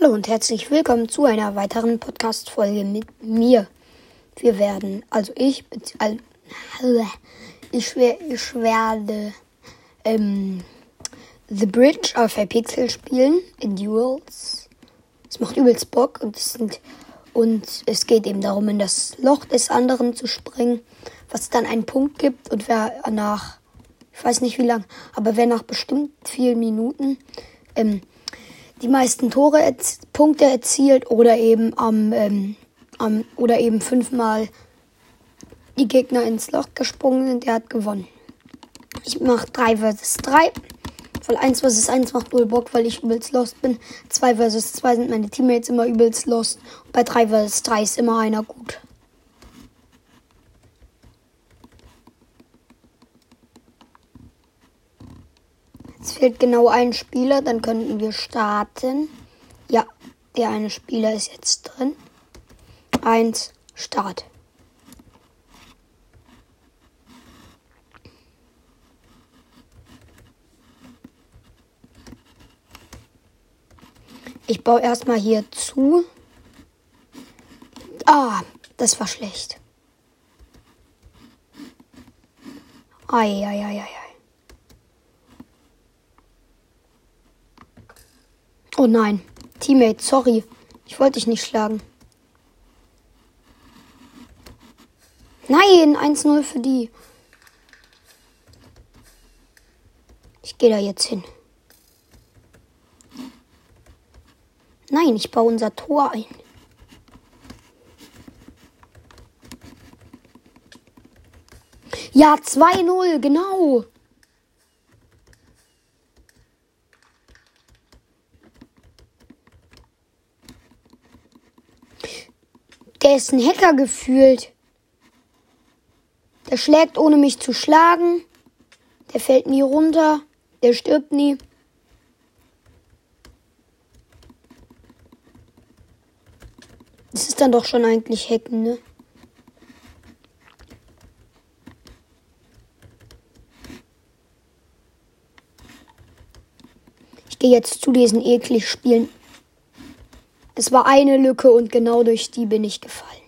Hallo und herzlich willkommen zu einer weiteren Podcast-Folge mit mir. Wir werden, also ich, ich, werde ähm, The Bridge auf Pixel spielen in Duels. Es macht übelst Bock und es, sind, und es geht eben darum, in das Loch des anderen zu springen, was dann einen Punkt gibt und wer nach, ich weiß nicht wie lang, aber wer nach bestimmt vielen Minuten ähm, die meisten Tore erz Punkte erzielt oder eben am, ähm, am oder eben fünfmal die Gegner ins Loch gesprungen sind, der hat gewonnen. Ich mache 3 vs 3. Weil 1 vs 1 macht null Bock, weil ich übelst lost bin. 2 vs 2 sind meine Teammates immer übelst lost. Und bei 3 vs 3 ist immer einer gut. Es fehlt genau ein Spieler, dann könnten wir starten. Ja, der eine Spieler ist jetzt drin. Eins, Start. Ich baue erstmal hier zu. Ah, das war schlecht. Eieieiei. Oh nein. Teammate, sorry. Ich wollte dich nicht schlagen. Nein, 1-0 für die. Ich gehe da jetzt hin. Nein, ich baue unser Tor ein. Ja, 2-0, genau. Der ist ein Hacker gefühlt. Der schlägt ohne mich zu schlagen. Der fällt nie runter. Der stirbt nie. Das ist dann doch schon eigentlich Hacken, ne? Ich gehe jetzt zu diesen eklig Spielen es war eine Lücke und genau durch die bin ich gefallen.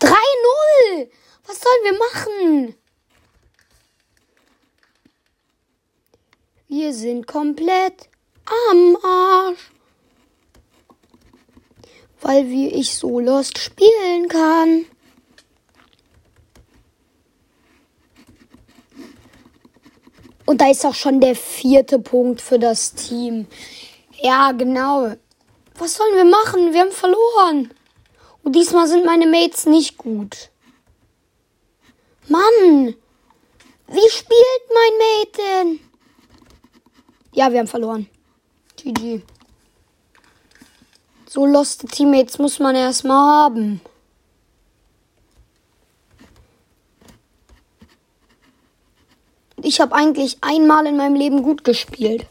3-0! Was sollen wir machen? Wir sind komplett am Arsch. Weil wie ich so Lost spielen kann. Und da ist auch schon der vierte Punkt für das Team. Ja, genau. Was sollen wir machen? Wir haben verloren. Und diesmal sind meine Mates nicht gut. Mann! Wie spielt mein Mate denn? Ja, wir haben verloren. GG. So loste Teammates muss man erstmal haben. Ich habe eigentlich einmal in meinem Leben gut gespielt.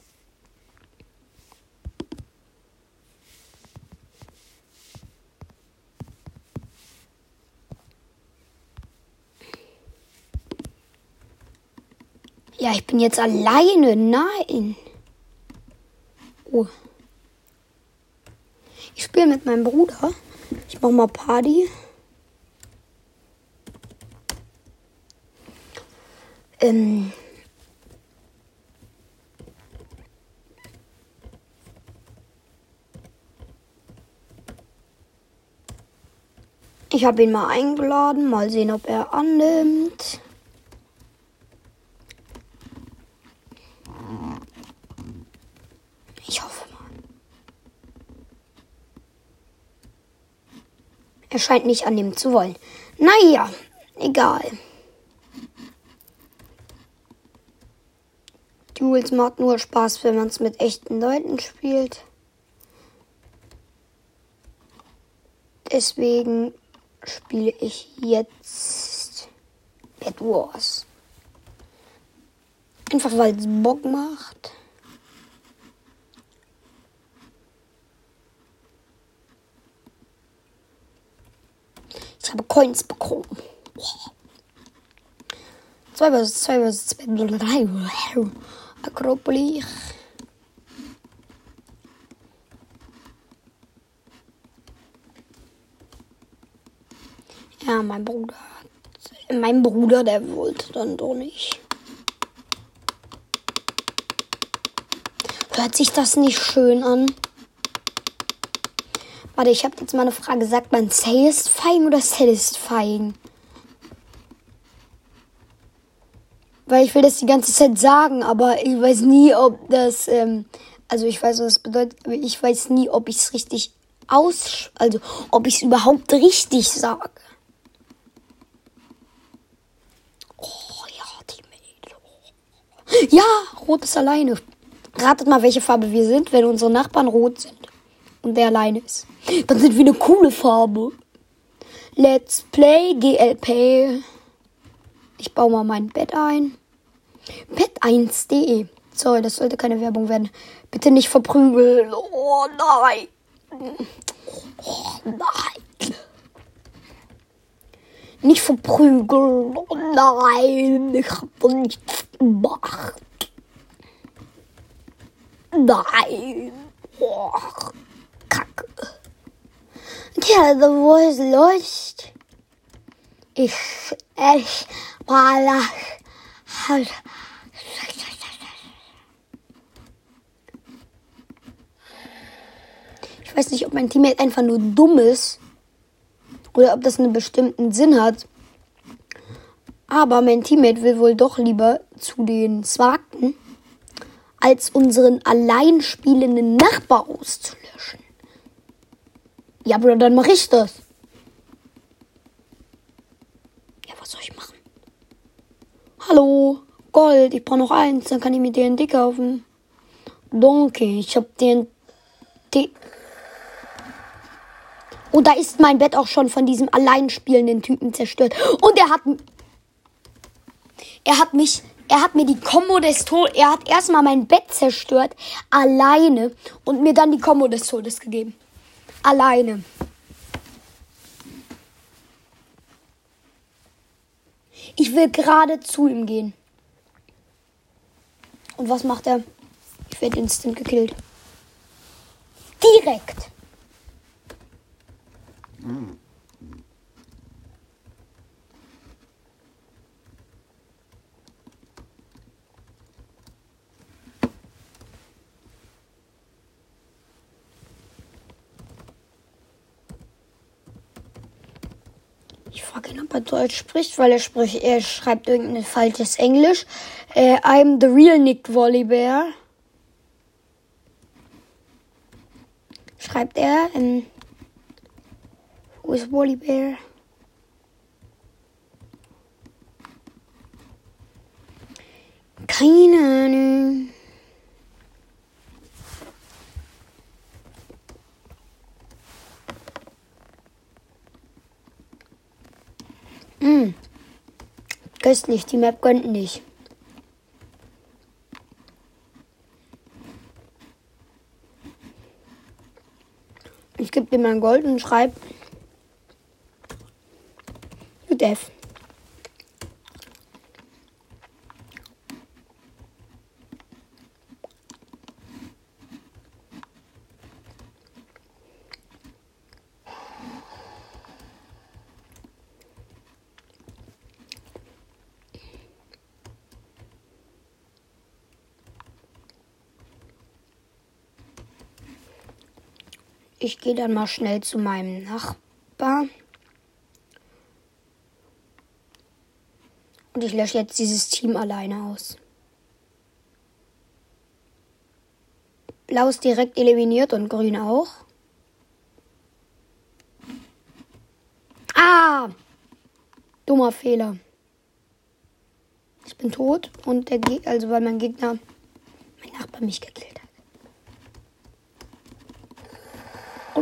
Ja, ich bin jetzt alleine. Nein. Oh. Ich spiele mit meinem Bruder. Ich mach mal Party. Ähm. Ich habe ihn mal eingeladen. Mal sehen, ob er annimmt. Er scheint nicht annehmen zu wollen. Naja, egal. Duels macht nur Spaß, wenn man es mit echten Leuten spielt. Deswegen spiele ich jetzt Bad Wars. Einfach weil es Bock macht. Ich habe Coins bekommen. Zwei 2 vs 2 vs drei. Akropolis. Ja, mein Bruder. Mein Bruder, der wollte dann doch nicht. Hört sich das nicht schön an? Warte, ich habe jetzt mal eine Frage. Sagt man satisfying oder satisfying? Weil ich will das die ganze Zeit sagen, aber ich weiß nie, ob das, ähm, also ich weiß, was das bedeutet, aber ich weiß nie, ob ich es richtig aus, also ob ich es überhaupt richtig sage. Oh ja, die Mädel. Ja, rot ist alleine. Ratet mal, welche Farbe wir sind, wenn unsere Nachbarn rot sind und der alleine ist. Dann sind wir eine coole Farbe. Let's play GLP. Ich baue mal mein Bett ein. Bett1.de. Sorry, das sollte keine Werbung werden. Bitte nicht verprügeln. Oh nein. Oh nein. Nicht verprügeln. Oh nein. Ich hab doch nichts gemacht. Nein. Oh, Kacke. Tja, wo ist Lust? Ich, ich, mal, halt. Ich weiß nicht, ob mein Teammate einfach nur dumm ist oder ob das einen bestimmten Sinn hat. Aber mein Teammate will wohl doch lieber zu den Swagten als unseren allein spielenden Nachbar auszulöschen. Ja, Bruder, dann mache ich das. Ja, was soll ich machen? Hallo, Gold, ich brauche noch eins, dann kann ich mir DND kaufen. Danke, ich hab den... D und da ist mein Bett auch schon von diesem allein spielenden Typen zerstört. Und er hat... Er hat mich er hat mir die Combo des Todes, er hat erstmal mein Bett zerstört, alleine, und mir dann die Combo des Todes gegeben. Alleine. Ich will gerade zu ihm gehen. Und was macht er? Ich werde instant gekillt. Direkt. Mhm. Ich frage ihn, ob er Deutsch spricht, weil er spricht, er schreibt irgendein falsches Englisch. Äh, I'm the real Nick Volleybear. Schreibt er. Ähm, wo ist Volleybear? Keine Ahnung. Köstlich, die Map gönnt nicht. Ich gebe dir mein Gold und schreibe Death. Ich gehe dann mal schnell zu meinem Nachbar. Und ich lösche jetzt dieses Team alleine aus. Blau ist direkt eliminiert und grün auch. Ah! Dummer Fehler. Ich bin tot und der Gegner, also weil mein Gegner, mein Nachbar mich gekillt hat.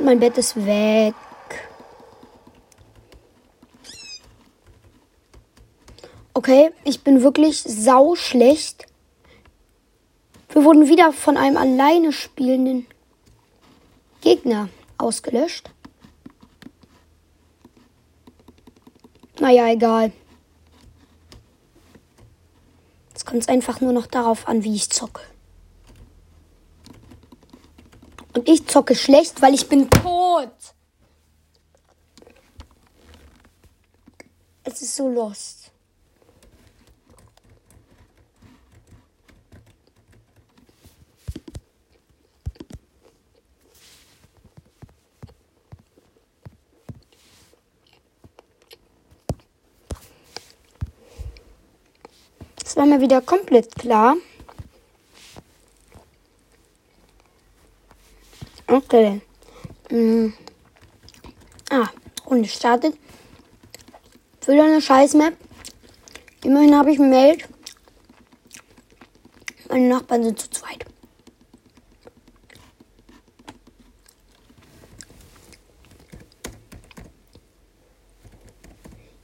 Mein Bett ist weg. Okay, ich bin wirklich sau schlecht. Wir wurden wieder von einem alleine spielenden Gegner ausgelöscht. Naja, egal. Jetzt kommt es einfach nur noch darauf an, wie ich zocke. Und ich zocke schlecht, weil ich bin tot. Das ist so lost. War mir wieder komplett klar. Okay. Mhm. Ah, Runde startet. Wieder eine Scheiß-Map. Immerhin habe ich Meld. Meine Nachbarn sind zu zweit.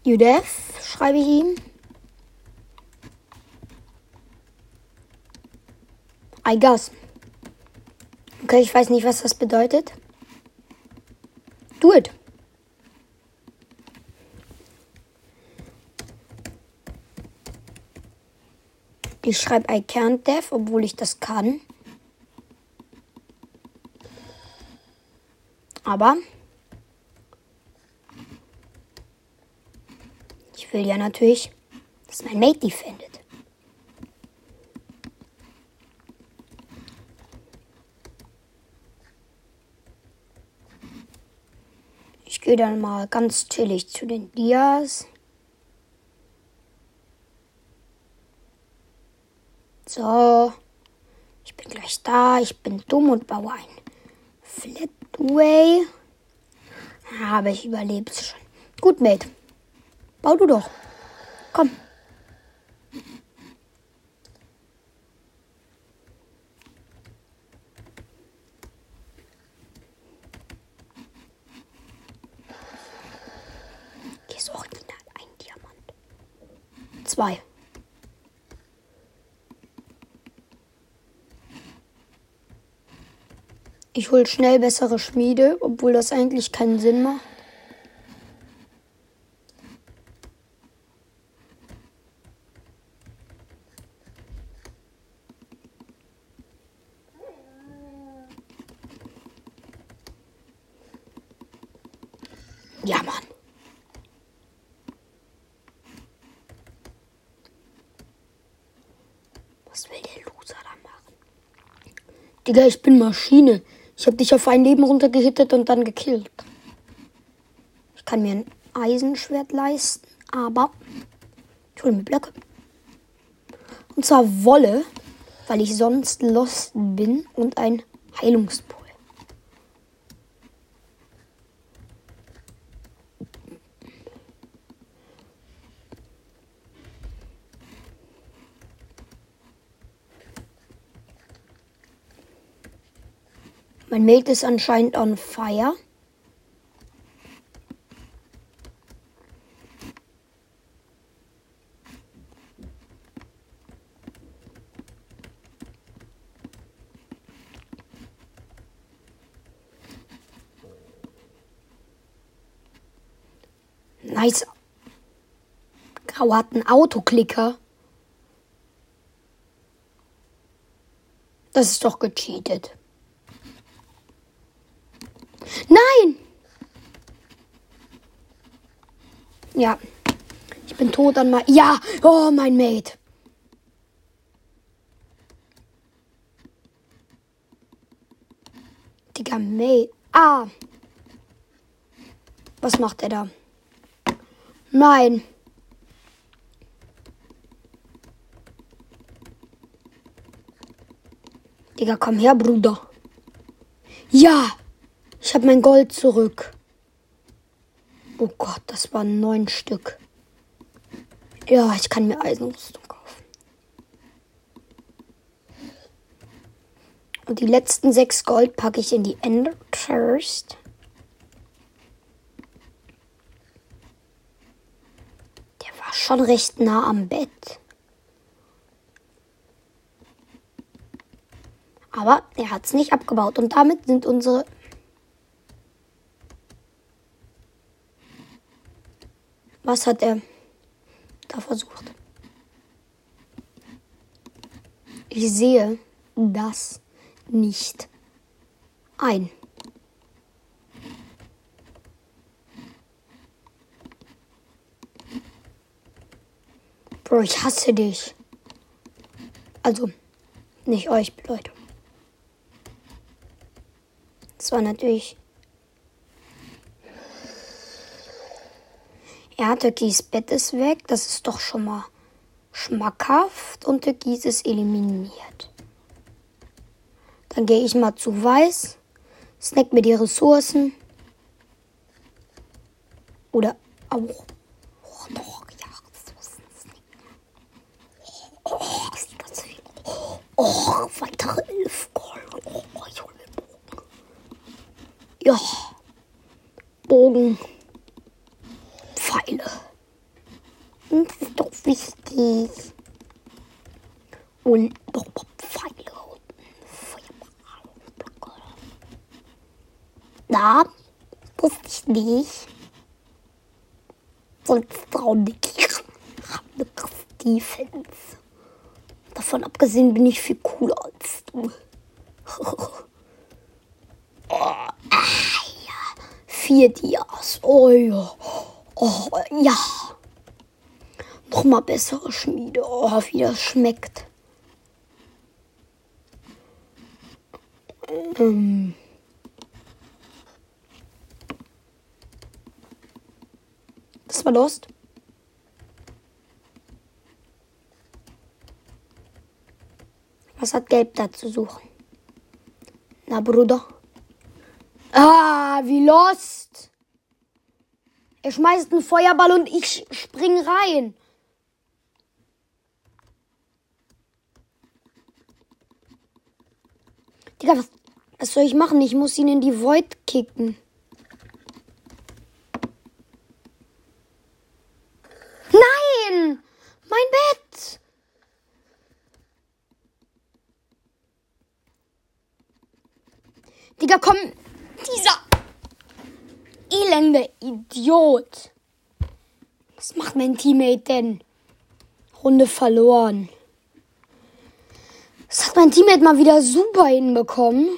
Judef, schreibe ich ihm. I guess. Okay, ich weiß nicht, was das bedeutet. Do it. Ich schreibe I can't dev, obwohl ich das kann. Aber ich will ja natürlich, dass mein Mate defendet. Ich gehe dann mal ganz chillig zu den Dias. So, ich bin gleich da. Ich bin dumm und baue ein Flatway. Aber ich überlebe es schon. Gut, Mate. Bau du doch. Komm. Hier ist original ein Diamant. Zwei. Ich hol schnell bessere Schmiede, obwohl das eigentlich keinen Sinn macht. Ja, Mann. Was will der Loser da machen? Digga, ich bin Maschine. Ich habe dich auf ein Leben runtergehittet und dann gekillt. Ich kann mir ein Eisenschwert leisten, aber ich hole mir Blöcke. Und zwar Wolle, weil ich sonst lost bin und ein Heilungspol. Mein Mate ist anscheinend on fire. Nice. Grau hat einen Autoklicker. Das ist doch gecheatet. Nein! Ja. Ich bin tot an mein. Ja! Oh, mein Mate. Digga, Mate. Ah! Was macht er da? Nein. Digga, komm her, Bruder. Ja! Ich habe mein Gold zurück. Oh Gott, das waren neun Stück. Ja, ich kann mir Eisenrüstung kaufen. Und die letzten sechs Gold packe ich in die Ender Chest. Der war schon recht nah am Bett. Aber er hat es nicht abgebaut. Und damit sind unsere Was hat er da versucht? Ich sehe das nicht ein. Bro, ich hasse dich. Also, nicht euch, Leute. Das war natürlich. Ja, Türkis Bett ist weg. Das ist doch schon mal schmackhaft. Und Türkis ist eliminiert. Dann gehe ich mal zu Weiß. Snack mir die Ressourcen. Oder auch. Oh, doch, ja, Ressourcen snacken. Oh, das ist ganz viel. Oh, weitere elf Gold. Oh, ich hole den Bogen. Ja. Bogen. Pfeile. Das ist doch wichtig. Und paar Pfeile. Na, wusste ich nicht. Sonst trauen die Kieren. Hab ne Defense. Davon abgesehen bin ich viel cooler als du. oh, ah, ja. Vier Dias. Oh ja. Oh ja. Nochmal bessere Schmiede. Oh, wie das schmeckt. Ähm. Das war Lost. Was hat Gelb da zu suchen? Na, Bruder. Ah, wie Lost. Er schmeißt einen Feuerball und ich spring rein. Digga, was, was soll ich machen? Ich muss ihn in die Void kicken. Digga, komm. Dieser elende Idiot. Was macht mein Teammate denn? Runde verloren. Das hat mein Teammate mal wieder super hinbekommen.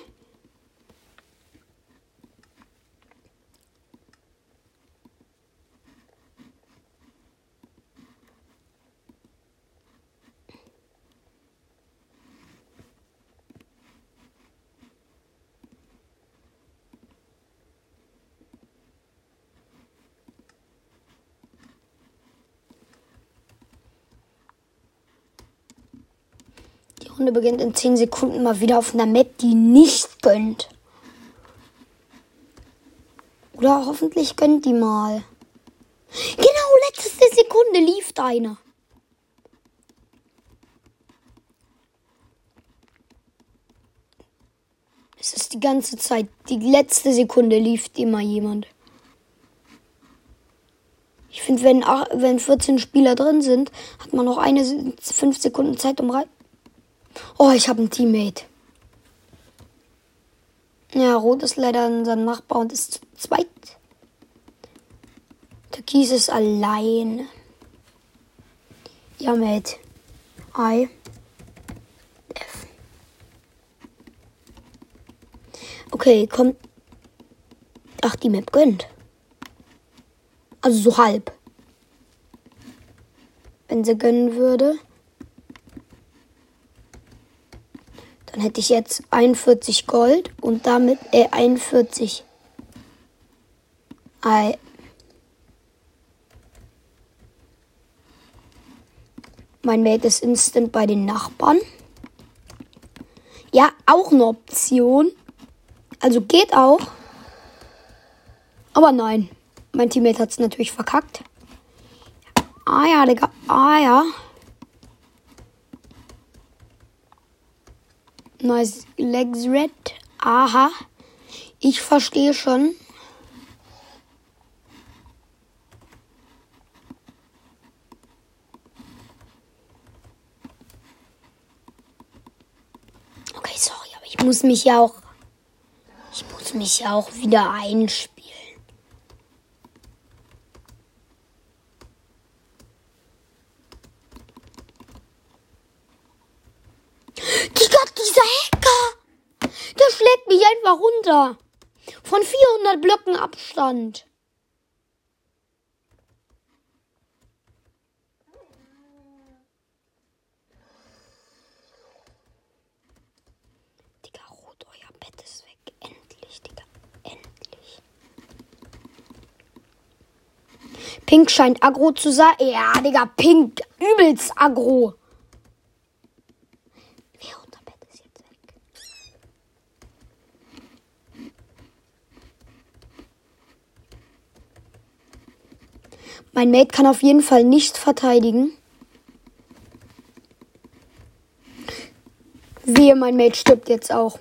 Runde beginnt in 10 Sekunden mal wieder auf einer Map, die nicht gönnt. Oder hoffentlich gönnt die mal. Genau, letzte Sekunde lief einer. Es ist die ganze Zeit, die letzte Sekunde lief immer jemand. Ich finde, wenn, wenn 14 Spieler drin sind, hat man noch eine 5 Sekunden Zeit, um rein. Oh, ich habe einen Teammate. Ja, Rot ist leider unser Nachbar und ist zu zweit. Türkis ist allein. Ja, Mate. I. F. Okay, kommt. Ach, die Map gönnt. Also so halb. Wenn sie gönnen würde. Dann hätte ich jetzt 41 Gold und damit äh, 41 Ei. Mein Mate ist instant bei den Nachbarn. Ja, auch eine Option. Also geht auch. Aber nein. Mein Teammate hat es natürlich verkackt. Ah ja, Digga. Ah ja. Nice Legs Red. Aha. Ich verstehe schon. Okay, sorry, aber ich muss mich ja auch. Ich muss mich ja auch wieder einspielen. Dieser Hacker! Der schlägt mich einfach runter. Von 400 Blöcken Abstand. Digga, Rot, euer Bett ist weg. Endlich, Digga. Endlich. Pink scheint aggro zu sein. Ja, Digga, Pink. Übelst aggro. Mein Mate kann auf jeden Fall nicht verteidigen. Wehe, mein Mate stirbt jetzt auch.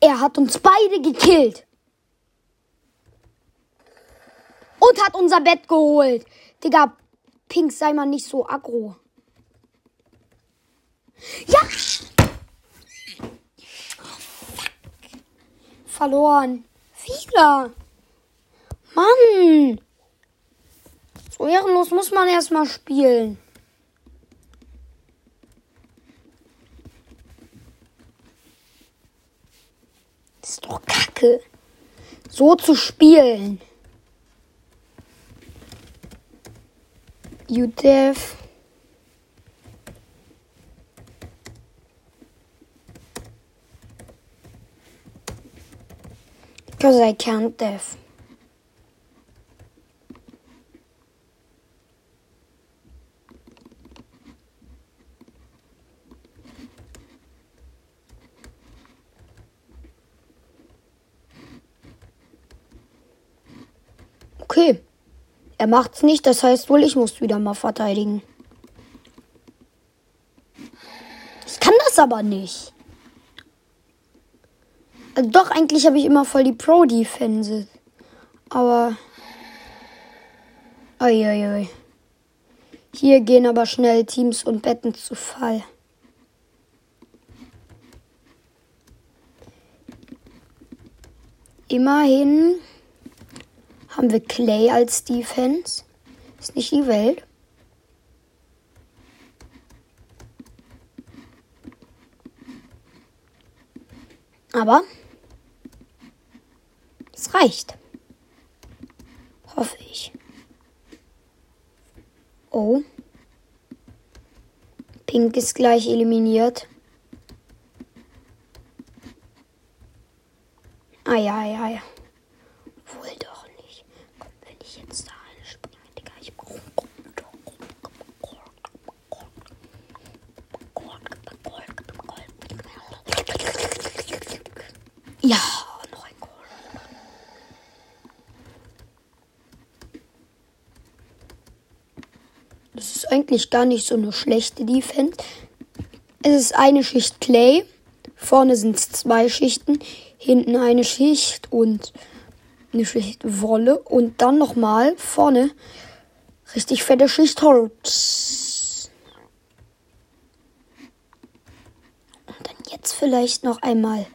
Er hat uns beide gekillt. Und hat unser Bett geholt. Digga, Pink, sei mal nicht so aggro. Ja! Verloren. Wieder. Mann. So ehrenlos muss man erstmal spielen. Ist doch kacke. So zu spielen. You deaf. Because I can't deaf. Okay. Er macht's nicht, das heißt wohl, ich muss wieder mal verteidigen. Ich kann das aber nicht. Also doch, eigentlich habe ich immer voll die Pro-Defense. Aber. Uiuiui. Hier gehen aber schnell Teams und Betten zu Fall. Immerhin haben wir Clay als Defense. Ist nicht die Welt. Aber es reicht. Hoffe ich. Oh. Pink ist gleich eliminiert. Ah ja, ja, ja. Wohl doch nicht. Komm, wenn ich jetzt da einspringe, Digga, ich brauche Ja, noch ein Goal. Das ist eigentlich gar nicht so eine schlechte Defense. Es ist eine Schicht Clay. Vorne sind es zwei Schichten. Hinten eine Schicht und eine Schicht Wolle. Und dann nochmal vorne richtig fette Schicht Holz. Und dann jetzt vielleicht noch einmal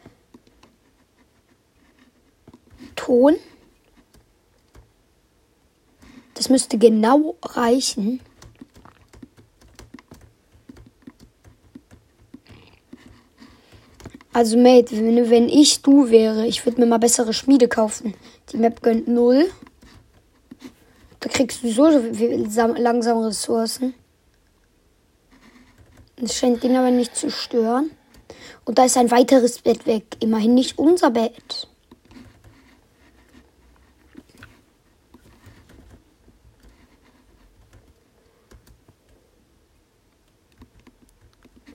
Ton. Das müsste genau reichen. Also, Mate, wenn, wenn ich du wäre, ich würde mir mal bessere Schmiede kaufen. Die Map gönnt null. Da kriegst du so viel langsame Ressourcen. Das scheint den aber nicht zu stören. Und da ist ein weiteres Bett weg. Immerhin nicht unser Bett.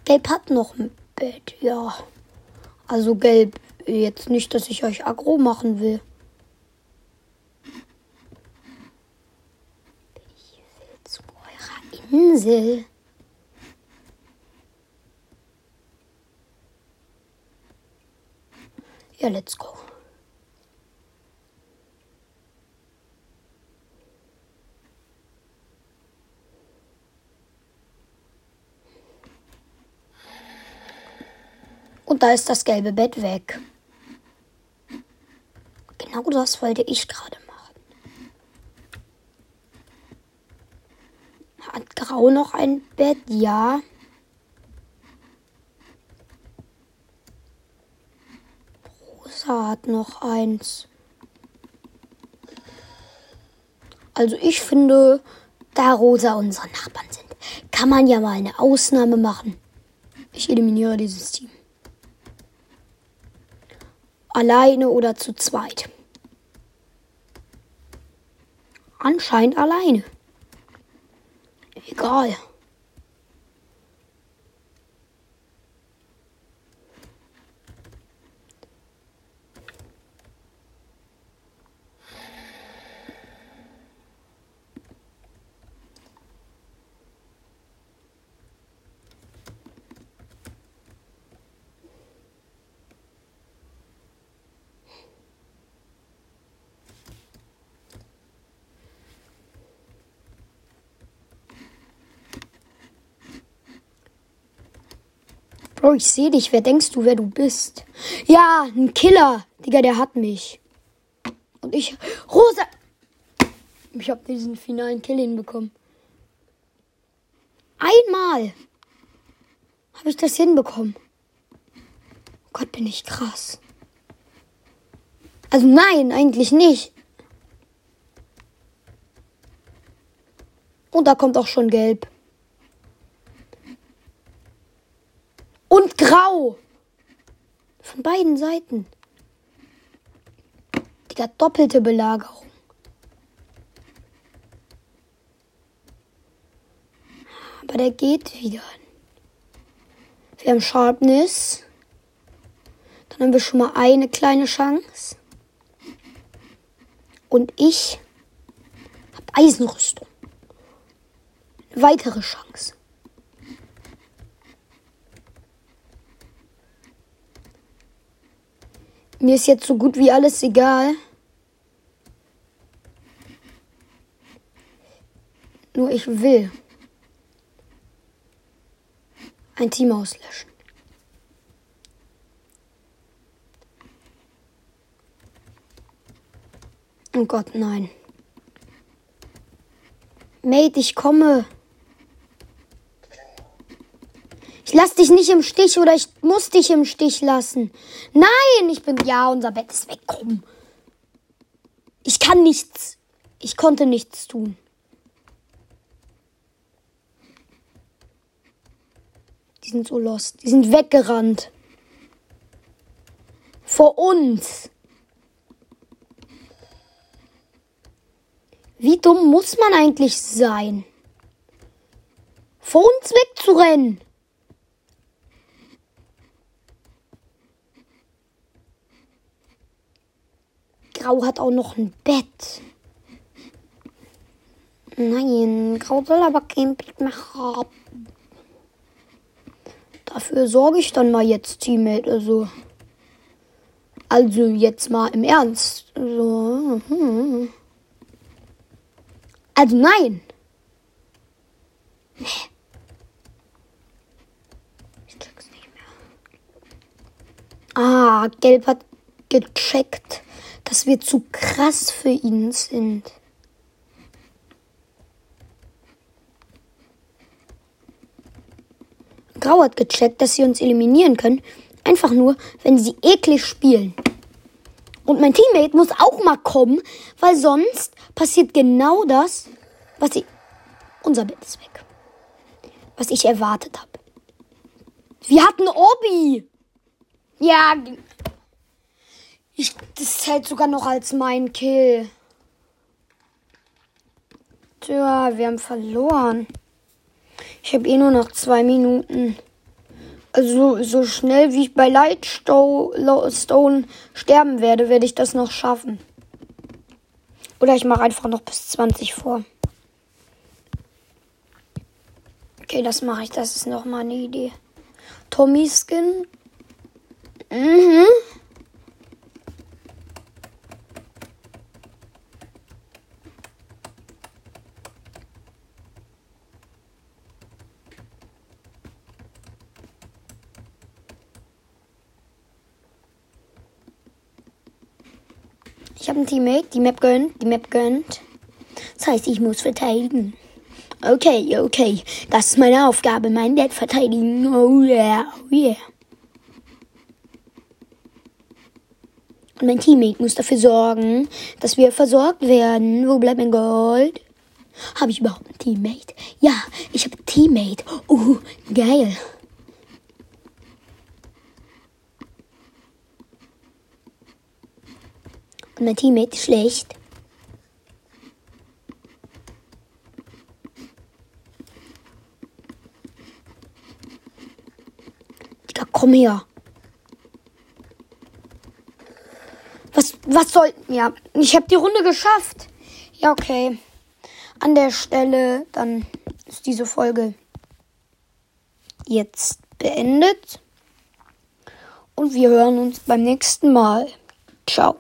Gelb hat noch ein Bett, ja. Also gelb. Jetzt nicht, dass ich euch aggro machen will. Ich will zu eurer Insel. Ja, let's go. Da ist das gelbe Bett weg. Genau das wollte ich gerade machen. Hat Grau noch ein Bett? Ja. Rosa hat noch eins. Also ich finde, da Rosa unsere Nachbarn sind, kann man ja mal eine Ausnahme machen. Ich eliminiere dieses Team. Alleine oder zu zweit. anscheinend alleine. Egal. Bro, ich sehe dich. Wer denkst du, wer du bist? Ja, ein Killer. Digga, der hat mich. Und ich. Rosa! Ich hab diesen finalen Kill hinbekommen. Einmal habe ich das hinbekommen. Gott, bin ich krass. Also nein, eigentlich nicht. Und da kommt auch schon gelb. Und grau. Von beiden Seiten. Digga, doppelte Belagerung. Aber der geht wieder. Wir haben Sharpness. Dann haben wir schon mal eine kleine Chance. Und ich habe Eisenrüstung. Eine weitere Chance. Mir ist jetzt so gut wie alles egal. Nur ich will ein Team auslöschen. Oh Gott, nein. Mate, ich komme. Ich lass dich nicht im Stich oder ich muss dich im Stich lassen. Nein, ich bin. Ja, unser Bett ist weg. Komm. Ich kann nichts. Ich konnte nichts tun. Die sind so lost. Die sind weggerannt. Vor uns. Wie dumm muss man eigentlich sein? Vor uns wegzurennen. Grau hat auch noch ein Bett. Nein, Grau soll aber kein Bett mehr haben. Dafür sorge ich dann mal jetzt, Teammate. Also, also jetzt mal im Ernst. So. Hm. Also nein. Ich check's nicht mehr. Ah, Gelb hat gecheckt dass wir zu krass für ihn sind. Grau hat gecheckt, dass sie uns eliminieren können, einfach nur, wenn sie eklig spielen. Und mein Teammate muss auch mal kommen, weil sonst passiert genau das, was ich. Unser Bett ist weg. Was ich erwartet habe. Wir hatten Obi. Ja, ich, das zählt sogar noch als mein Kill. Tja, wir haben verloren. Ich habe eh nur noch zwei Minuten. Also so schnell wie ich bei Lightstone sterben werde, werde ich das noch schaffen. Oder ich mache einfach noch bis 20 vor. Okay, das mache ich. Das ist noch mal eine Idee. Tommy Skin. Mhm. Ein Teammate, die Map gönnt, die Map gönnt. Das heißt, ich muss verteidigen. Okay, okay. Das ist meine Aufgabe, mein Dad verteidigen. Oh yeah, oh yeah. Und mein Teammate muss dafür sorgen, dass wir versorgt werden. Wo bleibt mein Gold? Habe ich überhaupt ein Teammate? Ja, ich habe ein Teammate. Uh, geil. Mein Teammate ist schlecht. Digga, komm her. Was, was soll... Ja, ich habe die Runde geschafft. Ja, okay. An der Stelle dann ist diese Folge jetzt beendet. Und wir hören uns beim nächsten Mal. Ciao.